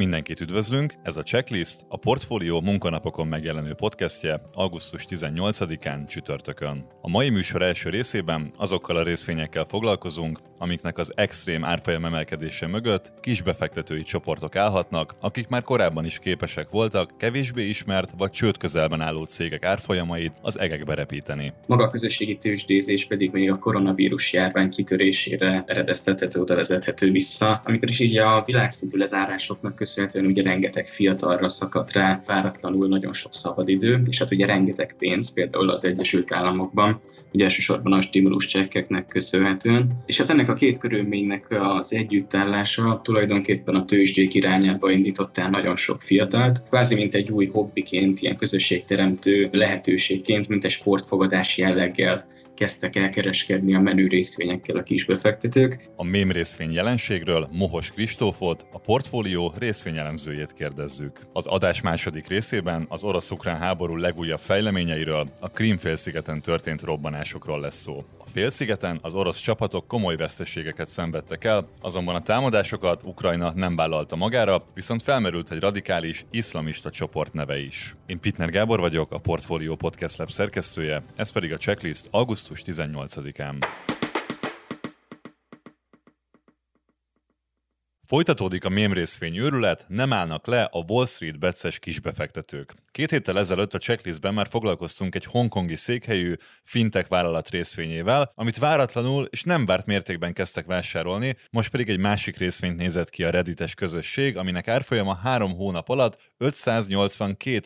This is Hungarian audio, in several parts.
Mindenkit üdvözlünk, ez a Checklist, a Portfólió munkanapokon megjelenő podcastje augusztus 18-án csütörtökön. A mai műsor első részében azokkal a részvényekkel foglalkozunk, amiknek az extrém árfolyam emelkedése mögött kisbefektetői csoportok állhatnak, akik már korábban is képesek voltak kevésbé ismert vagy csőd közelben álló cégek árfolyamait az egekbe repíteni. Maga a közösségi tőzsdézés pedig még a koronavírus járvány kitörésére eredeztethető, oda vezethető vissza, amikor is így a világszintű lezárásoknak köszönhetően ugye rengeteg fiatalra szakadt rá váratlanul nagyon sok szabadidő, és hát ugye rengeteg pénz, például az Egyesült Államokban, ugye elsősorban a stimulus csekkeknek köszönhetően. És hát ennek a két körülménynek az együttállása tulajdonképpen a tőzsdék irányába indított el nagyon sok fiatalt, kvázi mint egy új hobbiként, ilyen közösségteremtő lehetőségként, mint egy sportfogadás jelleggel kezdtek elkereskedni a menő részvényekkel a kisbefektetők. A mém részvény jelenségről Mohos Kristófot, a portfólió részvényelemzőjét kérdezzük. Az adás második részében az orosz-ukrán háború legújabb fejleményeiről, a Krímfélszigeten történt robbanásokról lesz szó. A félszigeten az orosz csapatok komoly veszteségeket szenvedtek el, azonban a támadásokat Ukrajna nem vállalta magára, viszont felmerült egy radikális iszlamista csoport neve is. Én Pitner Gábor vagyok, a Portfolio Podcast Lab szerkesztője, ez pedig a checklist augusztus augusztus 18-án. Folytatódik a mémrészvény őrület, nem állnak le a Wall Street becses kisbefektetők. Két héttel ezelőtt a checklistben már foglalkoztunk egy hongkongi székhelyű fintech vállalat részvényével, amit váratlanul és nem várt mértékben kezdtek vásárolni, most pedig egy másik részvényt nézett ki a reddites közösség, aminek árfolyama három hónap alatt 582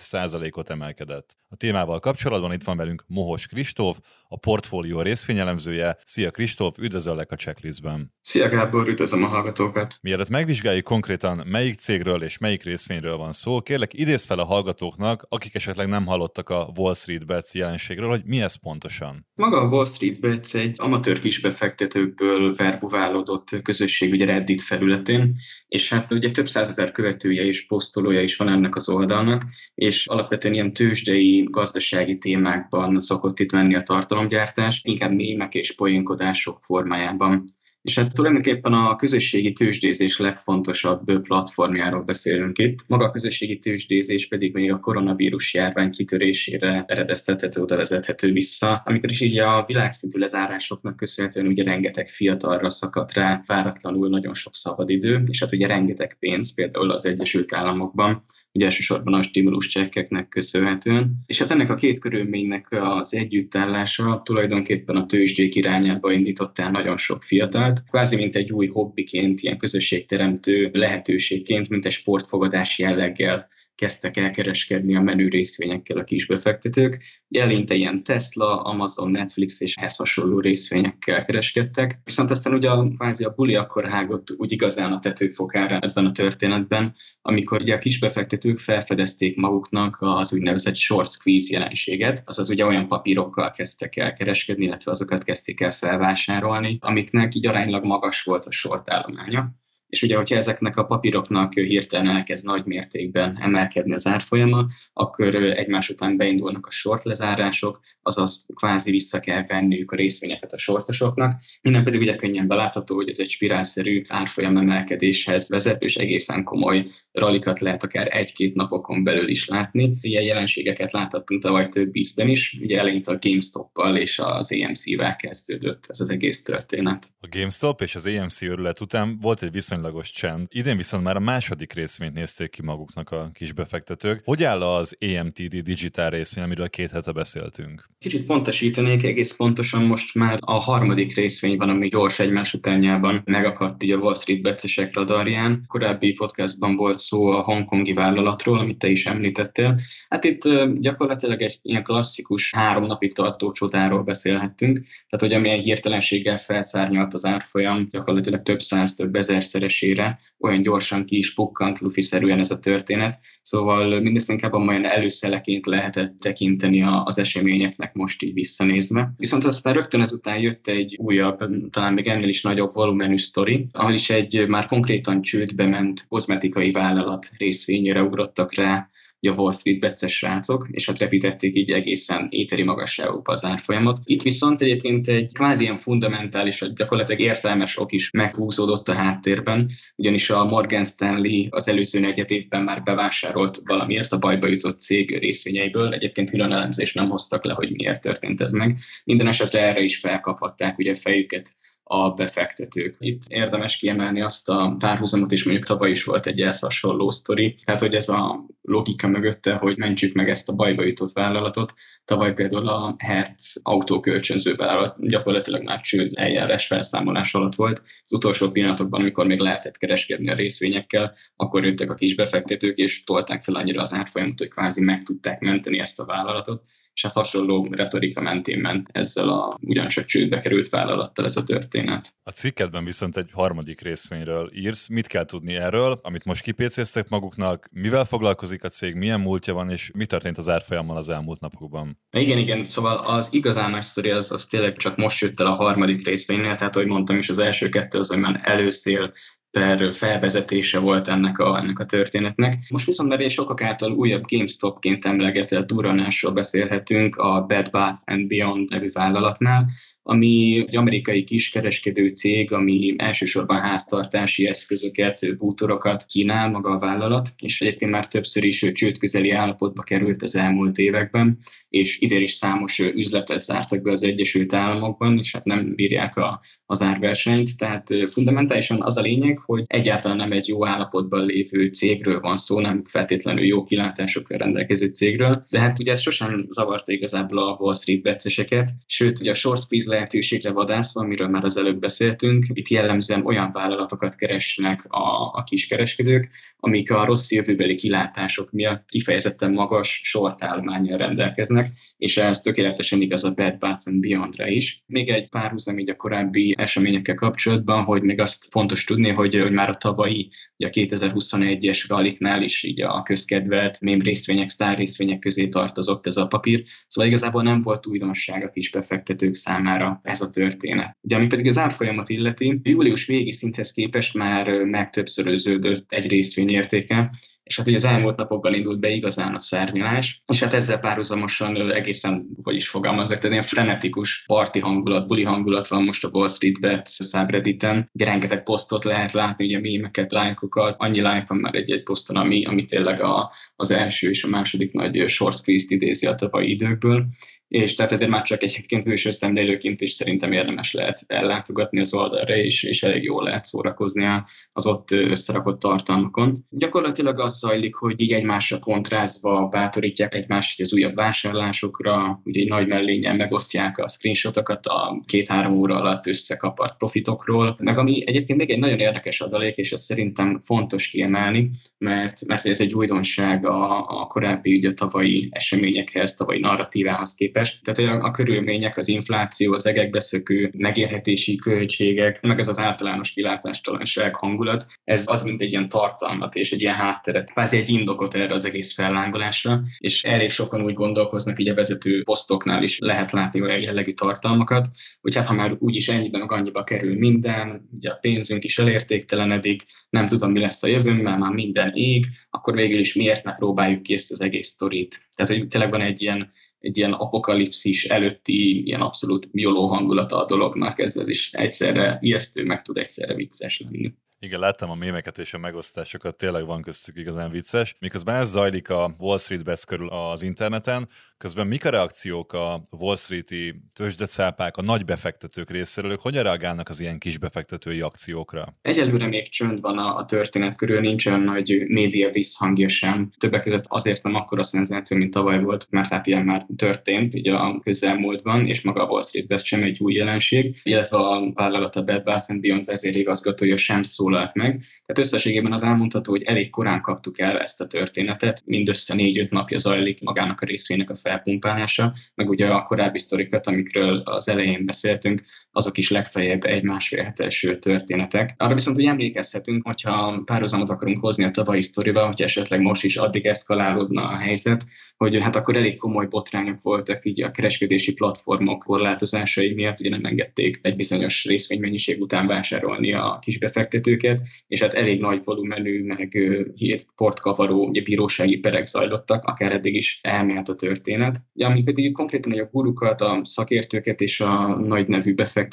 ot emelkedett. A témával kapcsolatban itt van velünk Mohos Kristóf, a portfólió részvényelemzője. Szia Kristóf, üdvözöllek a checklistben. Szia Gábor, üdvözlöm a hallgatókat. Mielőtt megvizsgáljuk konkrétan melyik cégről és melyik részvényről van szó, kérlek idéz fel a hallgatóknak, akik esetleg nem hallottak a Wall Street Bets jelenségről, hogy mi ez pontosan. Maga a Wall Street Bets egy amatőr kisbefektetőkből verbuválódott közösség ugye Reddit felületén, és hát ugye több százezer követője és posztolója is van ennek az oldalnak, és alapvetően ilyen tőzsdei, gazdasági témákban szokott itt menni a tartalomgyártás, inkább mémek és poénkodások formájában. És hát tulajdonképpen a közösségi tőzsdézés legfontosabb platformjáról beszélünk itt. Maga a közösségi tőzsdézés pedig még a koronavírus járvány kitörésére eredeztethető, oda vezethető vissza, amikor is így a világszintű lezárásoknak köszönhetően ugye rengeteg fiatalra szakadt rá váratlanul nagyon sok szabadidő, és hát ugye rengeteg pénz, például az Egyesült Államokban, ugye elsősorban a stimulus csekkeknek köszönhetően. És hát ennek a két körülménynek az együttállása tulajdonképpen a tőzsdék irányába indított el nagyon sok fiatalt, kvázi mint egy új hobbiként, ilyen közösségteremtő lehetőségként, mint egy sportfogadás jelleggel kezdtek elkereskedni a menő részvényekkel a kisbefektetők. Eleinte ilyen Tesla, Amazon, Netflix és ehhez hasonló részvényekkel kereskedtek. Viszont aztán ugye a, kvázi a buli akkor hágott úgy igazán a tetőfokára ebben a történetben, amikor ugye a kisbefektetők felfedezték maguknak az úgynevezett short squeeze jelenséget, azaz ugye olyan papírokkal kezdtek el kereskedni, illetve azokat kezdték el felvásárolni, amiknek így aránylag magas volt a short állománya és ugye, hogyha ezeknek a papíroknak hirtelen elkezd nagy mértékben emelkedni az árfolyama, akkor egymás után beindulnak a short lezárások, azaz kvázi vissza kell venniük a részvényeket a sortosoknak. Innen pedig ugye könnyen belátható, hogy ez egy spirálszerű árfolyam emelkedéshez vezet, és egészen komoly ralikat lehet akár egy-két napokon belül is látni. Ilyen jelenségeket láthattunk tavaly több ízben is, ugye eleinte a GameStop-pal és az AMC-vel kezdődött ez az egész történet. A GameStop és az AMC örület után volt egy viszonylag viszonylagos csend. Idén viszont már a második részvényt nézték ki maguknak a kis befektetők. Hogy áll az EMTD Digital részvény, amiről két hete beszéltünk? Kicsit pontosítanék, egész pontosan most már a harmadik részvény van, ami gyors egymás utánjában megakadt így a Wall Street beccesek radarján. Korábbi podcastban volt szó a hongkongi vállalatról, amit te is említettél. Hát itt gyakorlatilag egy ilyen klasszikus három napig tartó csodáról beszélhettünk, tehát hogy amilyen hirtelenséggel felszárnyalt az árfolyam, gyakorlatilag több száz, több ezerszeres esésére olyan gyorsan ki is pukkant lufiszerűen ez a történet. Szóval mindezt inkább olyan előszeleként lehetett tekinteni az eseményeknek most így visszanézve. Viszont aztán rögtön ezután jött egy újabb, talán még ennél is nagyobb volumenű sztori, ahol is egy már konkrétan csődbe ment kozmetikai vállalat részvényére ugrottak rá a Wall Street becses srácok, és hát repítették így egészen éteri magasságokba az árfolyamot. Itt viszont egyébként egy kvázi ilyen fundamentális, vagy gyakorlatilag értelmes ok is meghúzódott a háttérben, ugyanis a Morgan Stanley az előző negyed évben már bevásárolt valamiért a bajba jutott cég részvényeiből. Egyébként külön elemzést nem hoztak le, hogy miért történt ez meg. Minden esetre erre is felkaphatták ugye fejüket a befektetők. Itt érdemes kiemelni azt a párhuzamot, és mondjuk tavaly is volt egy ehhez hasonló sztori, tehát hogy ez a logika mögötte, hogy mentsük meg ezt a bajba jutott vállalatot. Tavaly például a Hertz autókölcsönző vállalat gyakorlatilag már csőd eljárás felszámolás alatt volt. Az utolsó pillanatokban, amikor még lehetett kereskedni a részvényekkel, akkor jöttek a kis befektetők, és tolták fel annyira az árfolyamot, hogy kvázi meg tudták menteni ezt a vállalatot és hát hasonló retorika mentén ment ezzel a ugyancsak csődbe került vállalattal ez a történet. A cikkedben viszont egy harmadik részvényről írsz. Mit kell tudni erről, amit most kipécéztek maguknak, mivel foglalkozik a cég, milyen múltja van, és mi történt az árfolyammal az elmúlt napokban? Igen, igen, szóval az igazán nagy sztori az, az tényleg csak most jött el a harmadik részvénynél, tehát ahogy mondtam is, az első kettő az, hogy már előszél per felvezetése volt ennek a, ennek a történetnek. Most viszont már sokak által újabb GameStop-ként emlegetett duranásról beszélhetünk a Bed Bath and Beyond nevű vállalatnál, ami egy amerikai kiskereskedő cég, ami elsősorban háztartási eszközöket, bútorokat kínál maga a vállalat, és egyébként már többször is csődközeli állapotba került az elmúlt években, és idén is számos üzletet zártak be az Egyesült Államokban, és hát nem bírják a, az árversenyt. Tehát fundamentálisan az a lényeg, hogy egyáltalán nem egy jó állapotban lévő cégről van szó, nem feltétlenül jó kilátásokkal rendelkező cégről, de hát ugye ez sosem zavarta igazából a Wall Street becceseket, sőt, ugye a short squeeze lehetőségre vadászva, amiről már az előbb beszéltünk, itt jellemzően olyan vállalatokat keresnek a, a kiskereskedők, amik a rossz jövőbeli kilátások miatt kifejezetten magas sortállományjal rendelkeznek, és ez tökéletesen igaz a Bed Bath and Beyondra is. Még egy párhuzam így a korábbi eseményekkel kapcsolatban, hogy még azt fontos tudni, hogy, hogy már a tavalyi, ugye a 2021-es ralliknál is így a közkedvelt mém részvények, sztár részvények közé tartozott ez a papír, szóval igazából nem volt újdonság a kis befektetők számára ez a történet. Ugye ami pedig az árfolyamat illeti, július végi szinthez képest már megtöbbszöröződött egy részvény értéke, és hát ugye az elmúlt napokban indult be igazán a szárnyalás, és hát ezzel párhuzamosan egészen, hogy is fogalmazok, tehát ilyen frenetikus parti hangulat, buli hangulat van most a Wall Street Bet subredditen. Ugye rengeteg posztot lehet látni, ugye mémeket, lájkokat, annyi lájk van már egy-egy poszton, ami, ami tényleg a, az első és a második nagy short squeeze-t idézi a tavalyi időkből és tehát ezért már csak egyébként külső szemlélőként is szerintem érdemes lehet ellátogatni az oldalra, és, és elég jól lehet szórakozni az ott összerakott tartalmakon. Gyakorlatilag az zajlik, hogy így egymásra kontrázva bátorítják egymást az újabb vásárlásokra, ugye egy nagy mellényen megosztják a screenshotokat a két-három óra alatt összekapart profitokról, meg ami egyébként még egy nagyon érdekes adalék, és ezt szerintem fontos kiemelni, mert, mert ez egy újdonság a, a korábbi ugye tavalyi eseményekhez, tavalyi narratívához képest, képest. Tehát a, a körülmények, az infláció, az egekbeszökő megélhetési költségek, meg ez az általános kilátástalanság hangulat, ez ad mint egy ilyen tartalmat és egy ilyen hátteret, kvázi egy indokot erre az egész fellángolásra, és elég sokan úgy gondolkoznak, így a vezető posztoknál is lehet látni olyan jellegű tartalmakat, hogy hát ha már úgyis ennyiben meg annyiba kerül minden, ugye a pénzünk is elértéktelenedik, nem tudom, mi lesz a jövőmmel, már minden ég, akkor végül is miért ne próbáljuk ki ezt az egész sztorit. Tehát, hogy tényleg van egy ilyen egy ilyen apokalipszis előtti ilyen abszolút bioló hangulata a dolognak, ez, ez is egyszerre ijesztő, meg tud egyszerre vicces lenni. Igen, láttam a mémeket és a megosztásokat, tényleg van köztük igazán vicces. Miközben ez zajlik a Wall Street Bets körül az interneten, közben mik a reakciók a Wall Street-i tőzsdecápák, a nagy befektetők részéről, ők hogyan reagálnak az ilyen kis befektetői akciókra? Egyelőre még csönd van a, a történet körül, nincs olyan nagy média visszhangja sem. Többek között azért nem akkora szenzáció, mint tavaly volt, mert hát ilyen már történt így a közelmúltban, és maga a Wall Street Bets sem egy új jelenség, illetve a vállalat a Bed Bath Beyond vezérigazgatója sem szól szólalt meg. Tehát összességében az elmondható, hogy elég korán kaptuk el ezt a történetet, mindössze négy-öt napja zajlik magának a részvénynek a felpumpálása, meg ugye a korábbi sztorikat, amikről az elején beszéltünk, azok is legfeljebb egy-másfél hetes történetek. Arra viszont, hogy emlékezhetünk, hogyha párhuzamot akarunk hozni a tavalyi sztorival, hogy esetleg most is addig eszkalálódna a helyzet, hogy hát akkor elég komoly botrányok voltak így a kereskedési platformok korlátozásai miatt, ugye nem engedték egy bizonyos részvénymennyiség után vásárolni a kisbefektetőket, és hát elég nagy volumenű, meg hírportkavaró ugye, bírósági perek zajlottak, akár eddig is elmélt a történet. Ja, ami pedig konkrétan a gurukat, a szakértőket és a nagy nevű befektetőket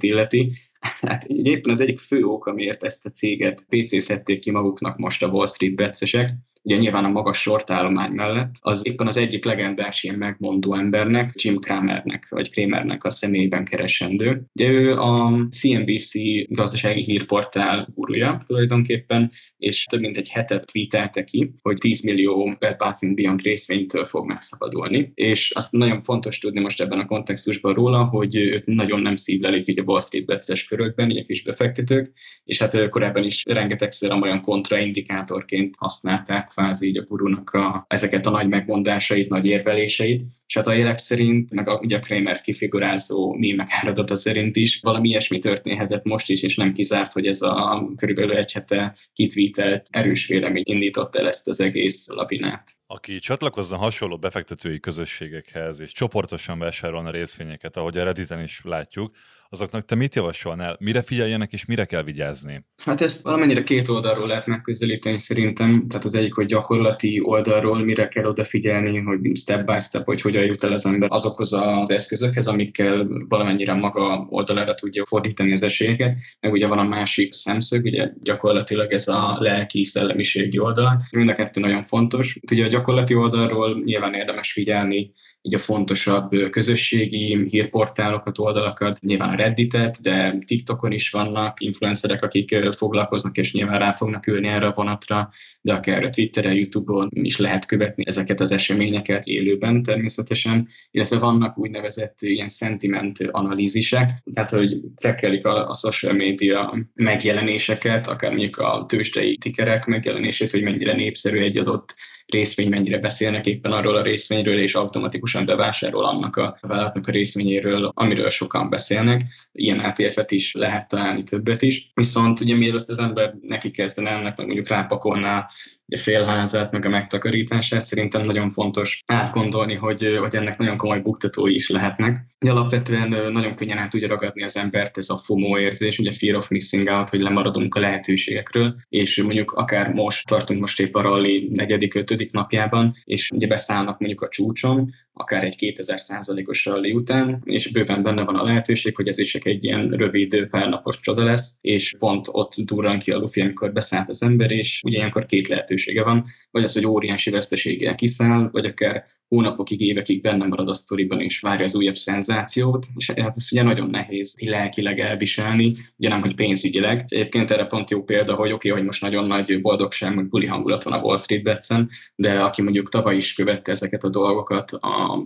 illeti, Hát éppen az egyik fő ok, amiért ezt a céget PC-zhették ki maguknak most a Wall Street becesek, ugye nyilván a magas sortállomány mellett, az éppen az egyik legendás ilyen megmondó embernek, Jim Kramernek, vagy Kramernek a személyben keresendő. De ő a CNBC gazdasági hírportál gurúja tulajdonképpen, és több mint egy hetet tweetelte ki, hogy 10 millió Bed Bath Beyond részvénytől fog megszabadulni. És azt nagyon fontos tudni most ebben a kontextusban róla, hogy őt nagyon nem szívlelik így a Wall Street becses körökben, ilyen kis befektetők, és hát korábban is rengetegszer olyan kontraindikátorként használták kvázi így a gurunak a, ezeket a nagy megmondásait, nagy érveléseit, és hát a jelek szerint, meg a, ugye a Kramer kifigurázó mémek áradata szerint is valami ilyesmi történhetett most is, és nem kizárt, hogy ez a körülbelül egy hete kitvítelt erős vélemény indított el ezt az egész lavinát. Aki csatlakozna hasonló befektetői közösségekhez, és csoportosan vásárolna részvényeket, ahogy a Redditen is látjuk, azoknak te mit javasolnál? Mire figyeljenek és mire kell vigyázni? Hát ezt valamennyire két oldalról lehet megközelíteni szerintem. Tehát az egyik, hogy gyakorlati oldalról mire kell odafigyelni, hogy step by step, hogy hogyan jut el az ember azokhoz az eszközökhez, amikkel valamennyire maga oldalára tudja fordítani az esélyeket. Meg ugye van a másik szemszög, ugye gyakorlatilag ez a lelki szellemiségi oldala. Mind a kettő nagyon fontos. Ugye a gyakorlati oldalról nyilván érdemes figyelni így a fontosabb közösségi hírportálokat, oldalakat, nyilván a Redditet, de TikTokon is vannak influencerek, akik foglalkoznak, és nyilván rá fognak ülni erre a vonatra, de akár a Twitteren, YouTube-on is lehet követni ezeket az eseményeket élőben természetesen, illetve vannak úgynevezett ilyen sentiment analízisek, tehát hogy trekkelik a, a social media megjelenéseket, akár mondjuk a tőzsdei tikerek megjelenését, hogy mennyire népszerű egy adott részvény, mennyire beszélnek éppen arról a részvényről, és automatikusan bevásárol annak a vállalatnak a részvényéről, amiről sokan beszélnek. Ilyen ETF-et is lehet találni többet is. Viszont ugye mielőtt az ember neki kezdene ennek, meg mondjuk rápakolná a félházát, meg a megtakarítását, szerintem nagyon fontos átgondolni, hogy, hogy ennek nagyon komoly buktatói is lehetnek. Alapvetően nagyon könnyen át tudja ragadni az embert ez a FOMO érzés, ugye fear of missing out, hogy lemaradunk a lehetőségekről, és mondjuk akár most tartunk most épp a rally negyedik, ötödik napjában, és ugye beszállnak mondjuk a csúcson, akár egy 2000 százalékos rally után, és bőven benne van a lehetőség, hogy ez is csak egy ilyen rövid párnapos csoda lesz, és pont ott durran ki a lufi, amikor beszállt az ember, és ugye ilyenkor két lehetősége van, vagy az, hogy óriási veszteséggel kiszáll, vagy akár hónapokig, évekig benne marad a sztoriban, és várja az újabb szenzációt, és hát ez ugye nagyon nehéz lelkileg elviselni, ugye nem, hogy pénzügyileg. Egyébként erre pont jó példa, hogy oké, okay, hogy most nagyon nagy boldogság, meg buli hangulat van a Wall Street Betsen, de aki mondjuk tavaly is követte ezeket a dolgokat,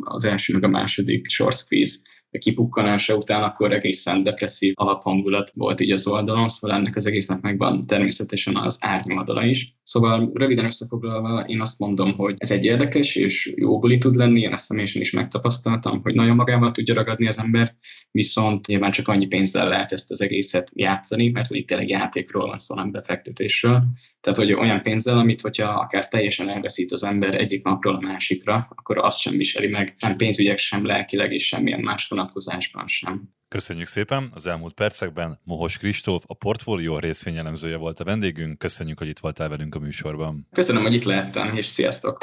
az első meg a második short squeeze kipukkanása után akkor egészen depresszív alaphangulat volt így az oldalon, szóval ennek az egésznek megvan természetesen az árnyoldala is. Szóval röviden összefoglalva én azt mondom, hogy ez egy érdekes és jó buli tud lenni, én ezt személyesen is megtapasztaltam, hogy nagyon magával tudja ragadni az embert, viszont nyilván csak annyi pénzzel lehet ezt az egészet játszani, mert hogy itt tényleg játékról van szó, nem befektetésről. Tehát, hogy olyan pénzzel, amit hogyha akár teljesen elveszít az ember egyik napról a másikra, akkor azt sem viseli meg, sem pénzügyek, sem lelkileg, és semmilyen más vonatkozásban sem. Köszönjük szépen! Az elmúlt percekben Mohos Kristóf, a portfólió részvényelemzője volt a vendégünk. Köszönjük, hogy itt voltál velünk a műsorban. Köszönöm, hogy itt lehettem, és sziasztok!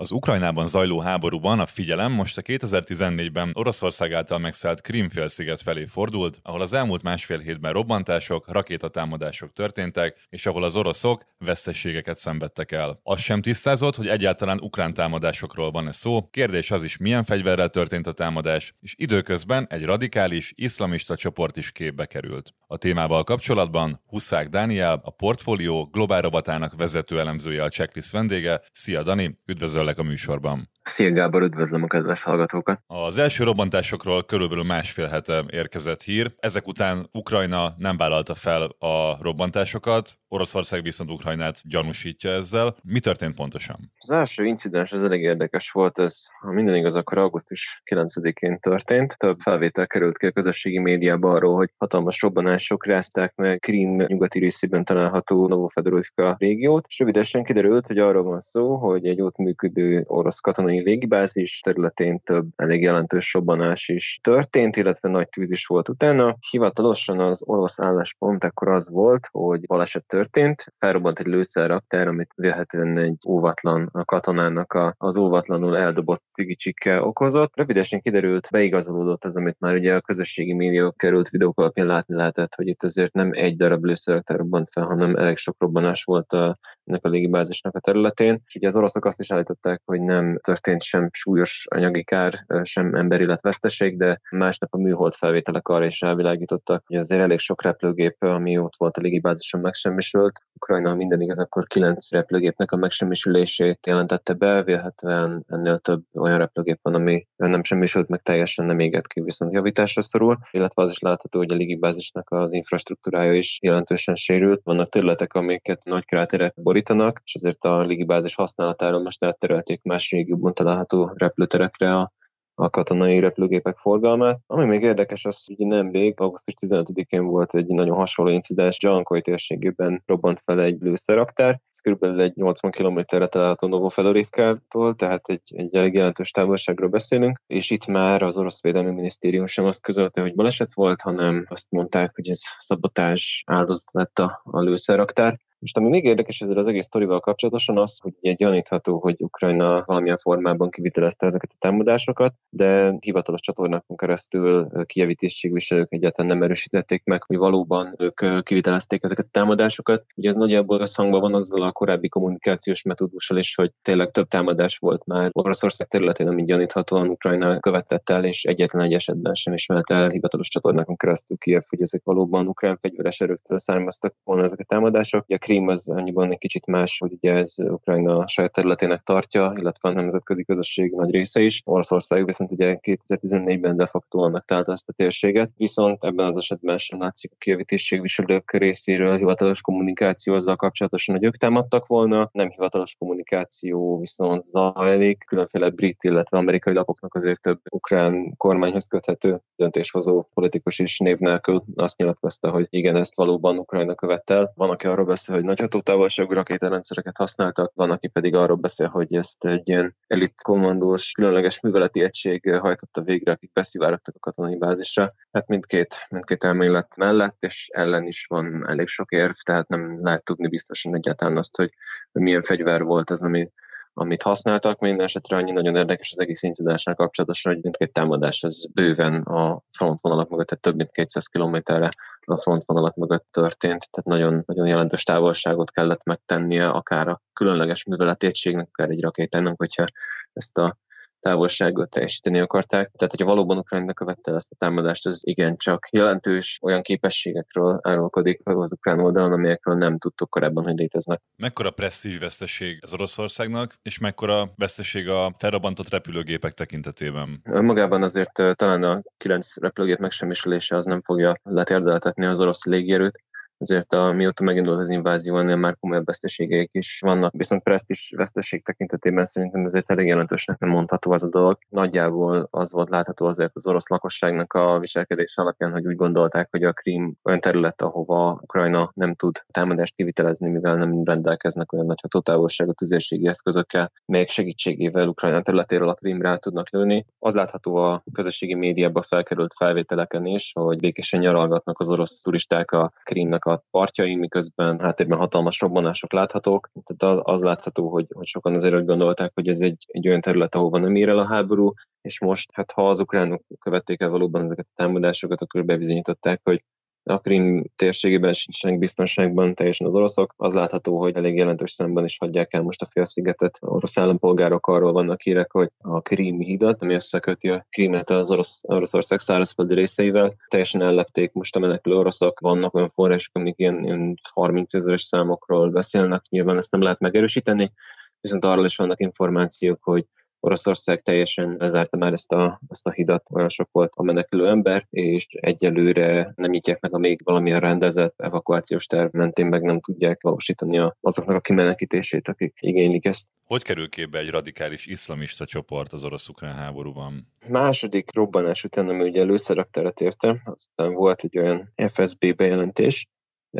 Az Ukrajnában zajló háborúban a figyelem most a 2014-ben Oroszország által megszállt Krimfélsziget felé fordult, ahol az elmúlt másfél hétben robbantások, rakétatámadások történtek, és ahol az oroszok veszteségeket szenvedtek el. Az sem tisztázott, hogy egyáltalán ukrán támadásokról van-e szó, kérdés az is, milyen fegyverrel történt a támadás, és időközben egy radikális, iszlamista csoport is képbe került. A témával kapcsolatban Huszák Dániel, a portfólió globál robotának vezető elemzője a checklist vendége. Szia Dani, üdvözöllek a műsorban. Szia Gábor, üdvözlöm a kedves hallgatókat! Az első robbantásokról körülbelül másfél hete érkezett hír. Ezek után Ukrajna nem vállalta fel a robbantásokat, Oroszország viszont Ukrajnát gyanúsítja ezzel. Mi történt pontosan? Az első incidens az elég érdekes volt, ez ha minden igaz, akkor augusztus 9-én történt. Több felvétel került ki a közösségi médiába arról, hogy hatalmas robbanások rázták meg Krím nyugati részében található Novofedorivka régiót, és rövidesen kiderült, hogy arról van szó, hogy egy ott működő orosz katonai légibázis területén több elég jelentős robbanás is történt, illetve nagy tűz is volt utána. Hivatalosan az orosz álláspont akkor az volt, hogy baleset történt, felrobbant egy lőszerraktár, amit vélhetően egy óvatlan a katonának a, az óvatlanul eldobott cigicsikkel okozott. Rövidesen kiderült, beigazolódott az, amit már ugye a közösségi médiók került videók alapján látni lehetett, hogy itt azért nem egy darab lőszerraktár robbant fel, hanem elég sok robbanás volt a, ennek a légibázisnak a területén. És ugye az oroszok azt is állították, hogy nem történt sem súlyos anyagi kár, sem emberi veszteség, de másnap a műhold felvételek arra is elvilágítottak, hogy azért elég sok repülőgép, ami ott volt a légibázison megsemmisült. Ukrajna, minden igaz, akkor kilenc repülőgépnek a megsemmisülését jelentette be, vélhetően ennél több olyan repülőgép van, ami nem semmisült meg teljesen, nem égett ki, viszont javításra szorul, illetve az is látható, hogy a légibázisnak az infrastruktúrája is jelentősen sérült. Vannak területek, amiket nagy kráterek borítanak, és ezért a légibázis használatáról most átterelték más régióban található repülőterekre a a katonai repülőgépek forgalmát. Ami még érdekes az, hogy nemrég, augusztus 15-én volt egy nagyon hasonló incidens, Jankoi térségében robbant fel egy lőszeraktár, ez körülbelül egy 80 km-re található Novofedorivkától, tehát egy, egy elég jelentős távolságról beszélünk, és itt már az orosz védelmi minisztérium sem azt közölte, hogy baleset volt, hanem azt mondták, hogy ez szabotás áldozat lett a, a lőszeraktár. Most ami még érdekes ezzel az egész sztorival kapcsolatosan az, hogy egy gyanítható, hogy Ukrajna valamilyen formában kivitelezte ezeket a támadásokat, de hivatalos csatornákon keresztül kievi tisztségviselők egyáltalán nem erősítették meg, hogy valóban ők kivitelezték ezeket a támadásokat. Ugye ez nagyjából összhangban van azzal a korábbi kommunikációs metódussal is, hogy tényleg több támadás volt már Oroszország területén, amit gyaníthatóan Ukrajna követett el, és egyetlen egy esetben sem ismert el hivatalos csatornákon keresztül Kiev, hogy ezek valóban ukrán fegyveres erőktől származtak volna ezek a támadások. Ugye Krím az annyiban egy kicsit más, hogy ugye ez Ukrajna saját területének tartja, illetve a nemzetközi közösség nagy része is. Oroszország viszont ugye 2014-ben de facto annak találta ezt a térséget, viszont ebben az esetben sem látszik a kievi tisztségviselők részéről hivatalos kommunikáció azzal kapcsolatosan, hogy ők támadtak volna, nem hivatalos kommunikáció viszont zajlik, különféle brit, illetve amerikai lapoknak azért több ukrán kormányhoz köthető döntéshozó politikus is név nélkül azt nyilatkozta, hogy igen, ezt valóban Ukrajna követel. Van, aki arról beszél, hogy nagy hatótávolságú rakétarendszereket használtak, van, aki pedig arról beszél, hogy ezt egy ilyen elit kommandós, különleges műveleti egység hajtotta végre, akik beszivárogtak a katonai bázisra. Hát mindkét, mindkét elmélet mellett és ellen is van elég sok érv, tehát nem lehet tudni biztosan egyáltalán azt, hogy milyen fegyver volt az, ami amit használtak. Minden esetre annyi nagyon érdekes az egész incidenssel kapcsolatosan, hogy mindkét támadás az bőven a frontvonalak mögött, tehát több mint 200 kilométerre a frontvonalak mögött történt, tehát nagyon, nagyon jelentős távolságot kellett megtennie akár a különleges műveleti egységnek, akár egy rakétának, hogyha ezt a távolságot teljesíteni akarták. Tehát, hogyha valóban Ukrajna követte ezt a támadást, az igencsak jelentős olyan képességekről árulkodik az ukrán oldalon, amelyekről nem tudtuk korábban, hogy léteznek. Mekkora presztízs veszteség az Oroszországnak, és mekkora veszteség a felrobbantott repülőgépek tekintetében? Magában azért talán a kilenc repülőgép megsemmisülése az nem fogja letérdeltetni az orosz légierőt, azért a, mióta megindult az invázió, ennél már komolyabb veszteségeik is vannak. Viszont presztis veszteség tekintetében szerintem ezért elég jelentősnek nem mondható az a dolog. Nagyjából az volt látható azért az orosz lakosságnak a viselkedés alapján, hogy úgy gondolták, hogy a Krím olyan terület, ahova Ukrajna nem tud támadást kivitelezni, mivel nem rendelkeznek olyan nagy hatótávolságú tüzérségi eszközökkel, még segítségével Ukrajna területéről a Krímre tudnak lőni. Az látható a közösségi médiában felkerült felvételeken is, hogy békésen nyaralgatnak az orosz turisták a Krímnek a partjain, miközben háttérben hatalmas robbanások láthatók. Tehát az, az látható, hogy, hogy sokan azért úgy gondolták, hogy ez egy, egy olyan terület, ahova nem ér el a háború, és most, hát ha az ukránok követték el valóban ezeket a támadásokat, akkor bebizonyították, hogy a Krim térségében sincsenek biztonságban teljesen az oroszok. Az látható, hogy elég jelentős szemben is hagyják el most a félszigetet. Orosz állampolgárok arról vannak hírek, hogy a Krim hidat, ami összeköti a Krimet az orosz, Oroszország szárazföldi részeivel, teljesen ellepték most a menekülő oroszok. Vannak olyan források, amik ilyen, ilyen 30 ezeres számokról beszélnek, nyilván ezt nem lehet megerősíteni, viszont arról is vannak információk, hogy Oroszország teljesen lezárta már ezt a, ezt a hidat, olyan sok volt a menekülő ember, és egyelőre nem nyitják meg a még valamilyen rendezett evakuációs terv mentén meg nem tudják valósítani azoknak a kimenekítését, akik igénylik ezt. Hogy kerül képbe egy radikális iszlamista csoport az orosz-ukrán háborúban? Második robbanás után, ami ugye előszeraktárat érte, aztán volt egy olyan FSB bejelentés,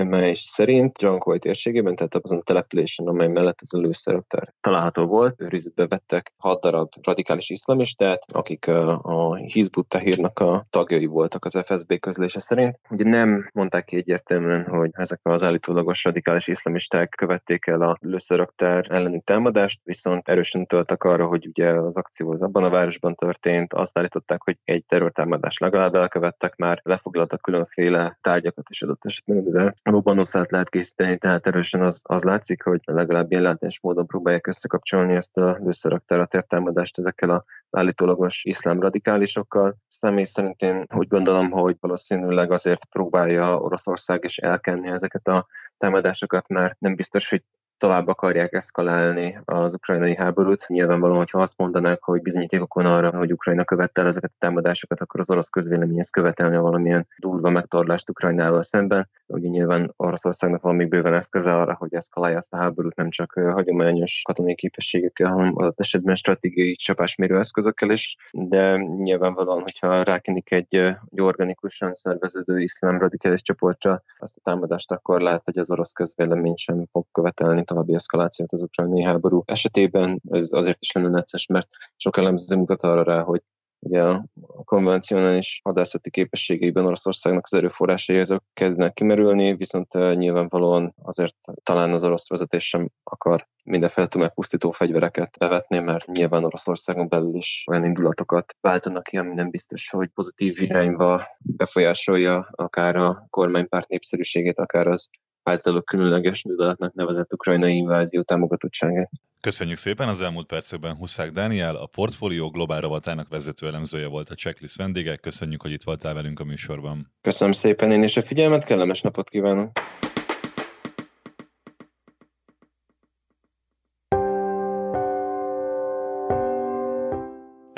mely szerint Jankoy térségében, tehát azon a településen, amely mellett ez a lőszerraktár található volt, őrizetbe vettek hat darab radikális iszlamistát, akik a Hizbut Tahirnak a tagjai voltak az FSB közlése szerint. Ugye nem mondták ki egyértelműen, hogy ezek az állítólagos radikális iszlamisták követték el a lőszerraktár elleni támadást, viszont erősen töltek arra, hogy ugye az akció az abban a városban történt, azt állították, hogy egy terrortámadást legalább elkövettek már, lefoglaltak különféle tárgyakat és adott esetben, robbanószát lehet készíteni, tehát erősen az, az látszik, hogy legalább ilyen látás módon próbálják összekapcsolni ezt a lőszeraktárat értelmedást ezekkel a állítólagos iszlám radikálisokkal. Személy szerint én úgy gondolom, hogy valószínűleg azért próbálja Oroszország is elkenni ezeket a támadásokat, mert nem biztos, hogy tovább akarják eszkalálni az ukrajnai háborút. Nyilvánvalóan, hogyha azt mondanák, hogy bizonyítékok van arra, hogy Ukrajna követte el ezeket a támadásokat, akkor az orosz közvélemény ezt követelne valamilyen durva megtorlást Ukrajnával szemben. Ugye nyilván Oroszországnak van még bőven eszköze arra, hogy eszkalálja ezt a háborút nem csak hagyományos katonai képességekkel, hanem az esetben stratégiai csapásmérő eszközökkel is, de nyilvánvalóan, hogyha rákenik egy, egy organikusan szerveződő iszlám radikális csoportra azt a támadást, akkor lehet, hogy az orosz közvélemény sem fog követelni további eszkalációt az ukrajnai háború esetében. Ez azért is lenne necces, mert sok elemző mutat arra rá, hogy ugye a konvencionális hadászati képességeiben Oroszországnak az erőforrásai azok kezdnek kimerülni, viszont nyilvánvalóan azért talán az orosz vezetés sem akar mindenféle tömegpusztító fegyvereket bevetni, mert nyilván Oroszországon belül is olyan indulatokat váltanak ki, ami nem biztos, hogy pozitív irányba befolyásolja akár a kormánypárt népszerűségét, akár az általuk különleges műveletnek nevezett ukrajnai invázió támogatottságát. Köszönjük szépen! Az elmúlt percekben Huszák Dániel, a Portfólió globál rovatának vezető elemzője volt a checklist vendége. Köszönjük, hogy itt voltál velünk a műsorban. Köszönöm szépen én is a figyelmet, kellemes napot kívánok!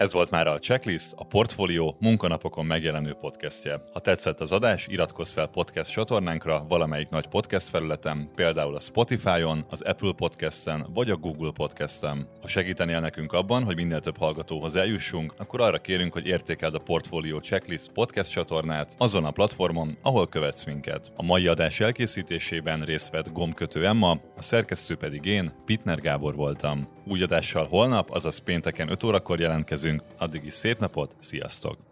Ez volt már a Checklist, a Portfolio munkanapokon megjelenő podcastje. Ha tetszett az adás, iratkozz fel podcast csatornánkra valamelyik nagy podcast felületen, például a Spotify-on, az Apple Podcast-en vagy a Google Podcast-en. Ha segítenél nekünk abban, hogy minél több hallgatóhoz eljussunk, akkor arra kérünk, hogy értékeld a Portfolio Checklist podcast csatornát azon a platformon, ahol követsz minket. A mai adás elkészítésében részt vett Gomkötő Emma, a szerkesztő pedig én, Pitner Gábor voltam. Új adással holnap, azaz pénteken 5 órakor jelentkezünk. Addig is szép napot, sziasztok!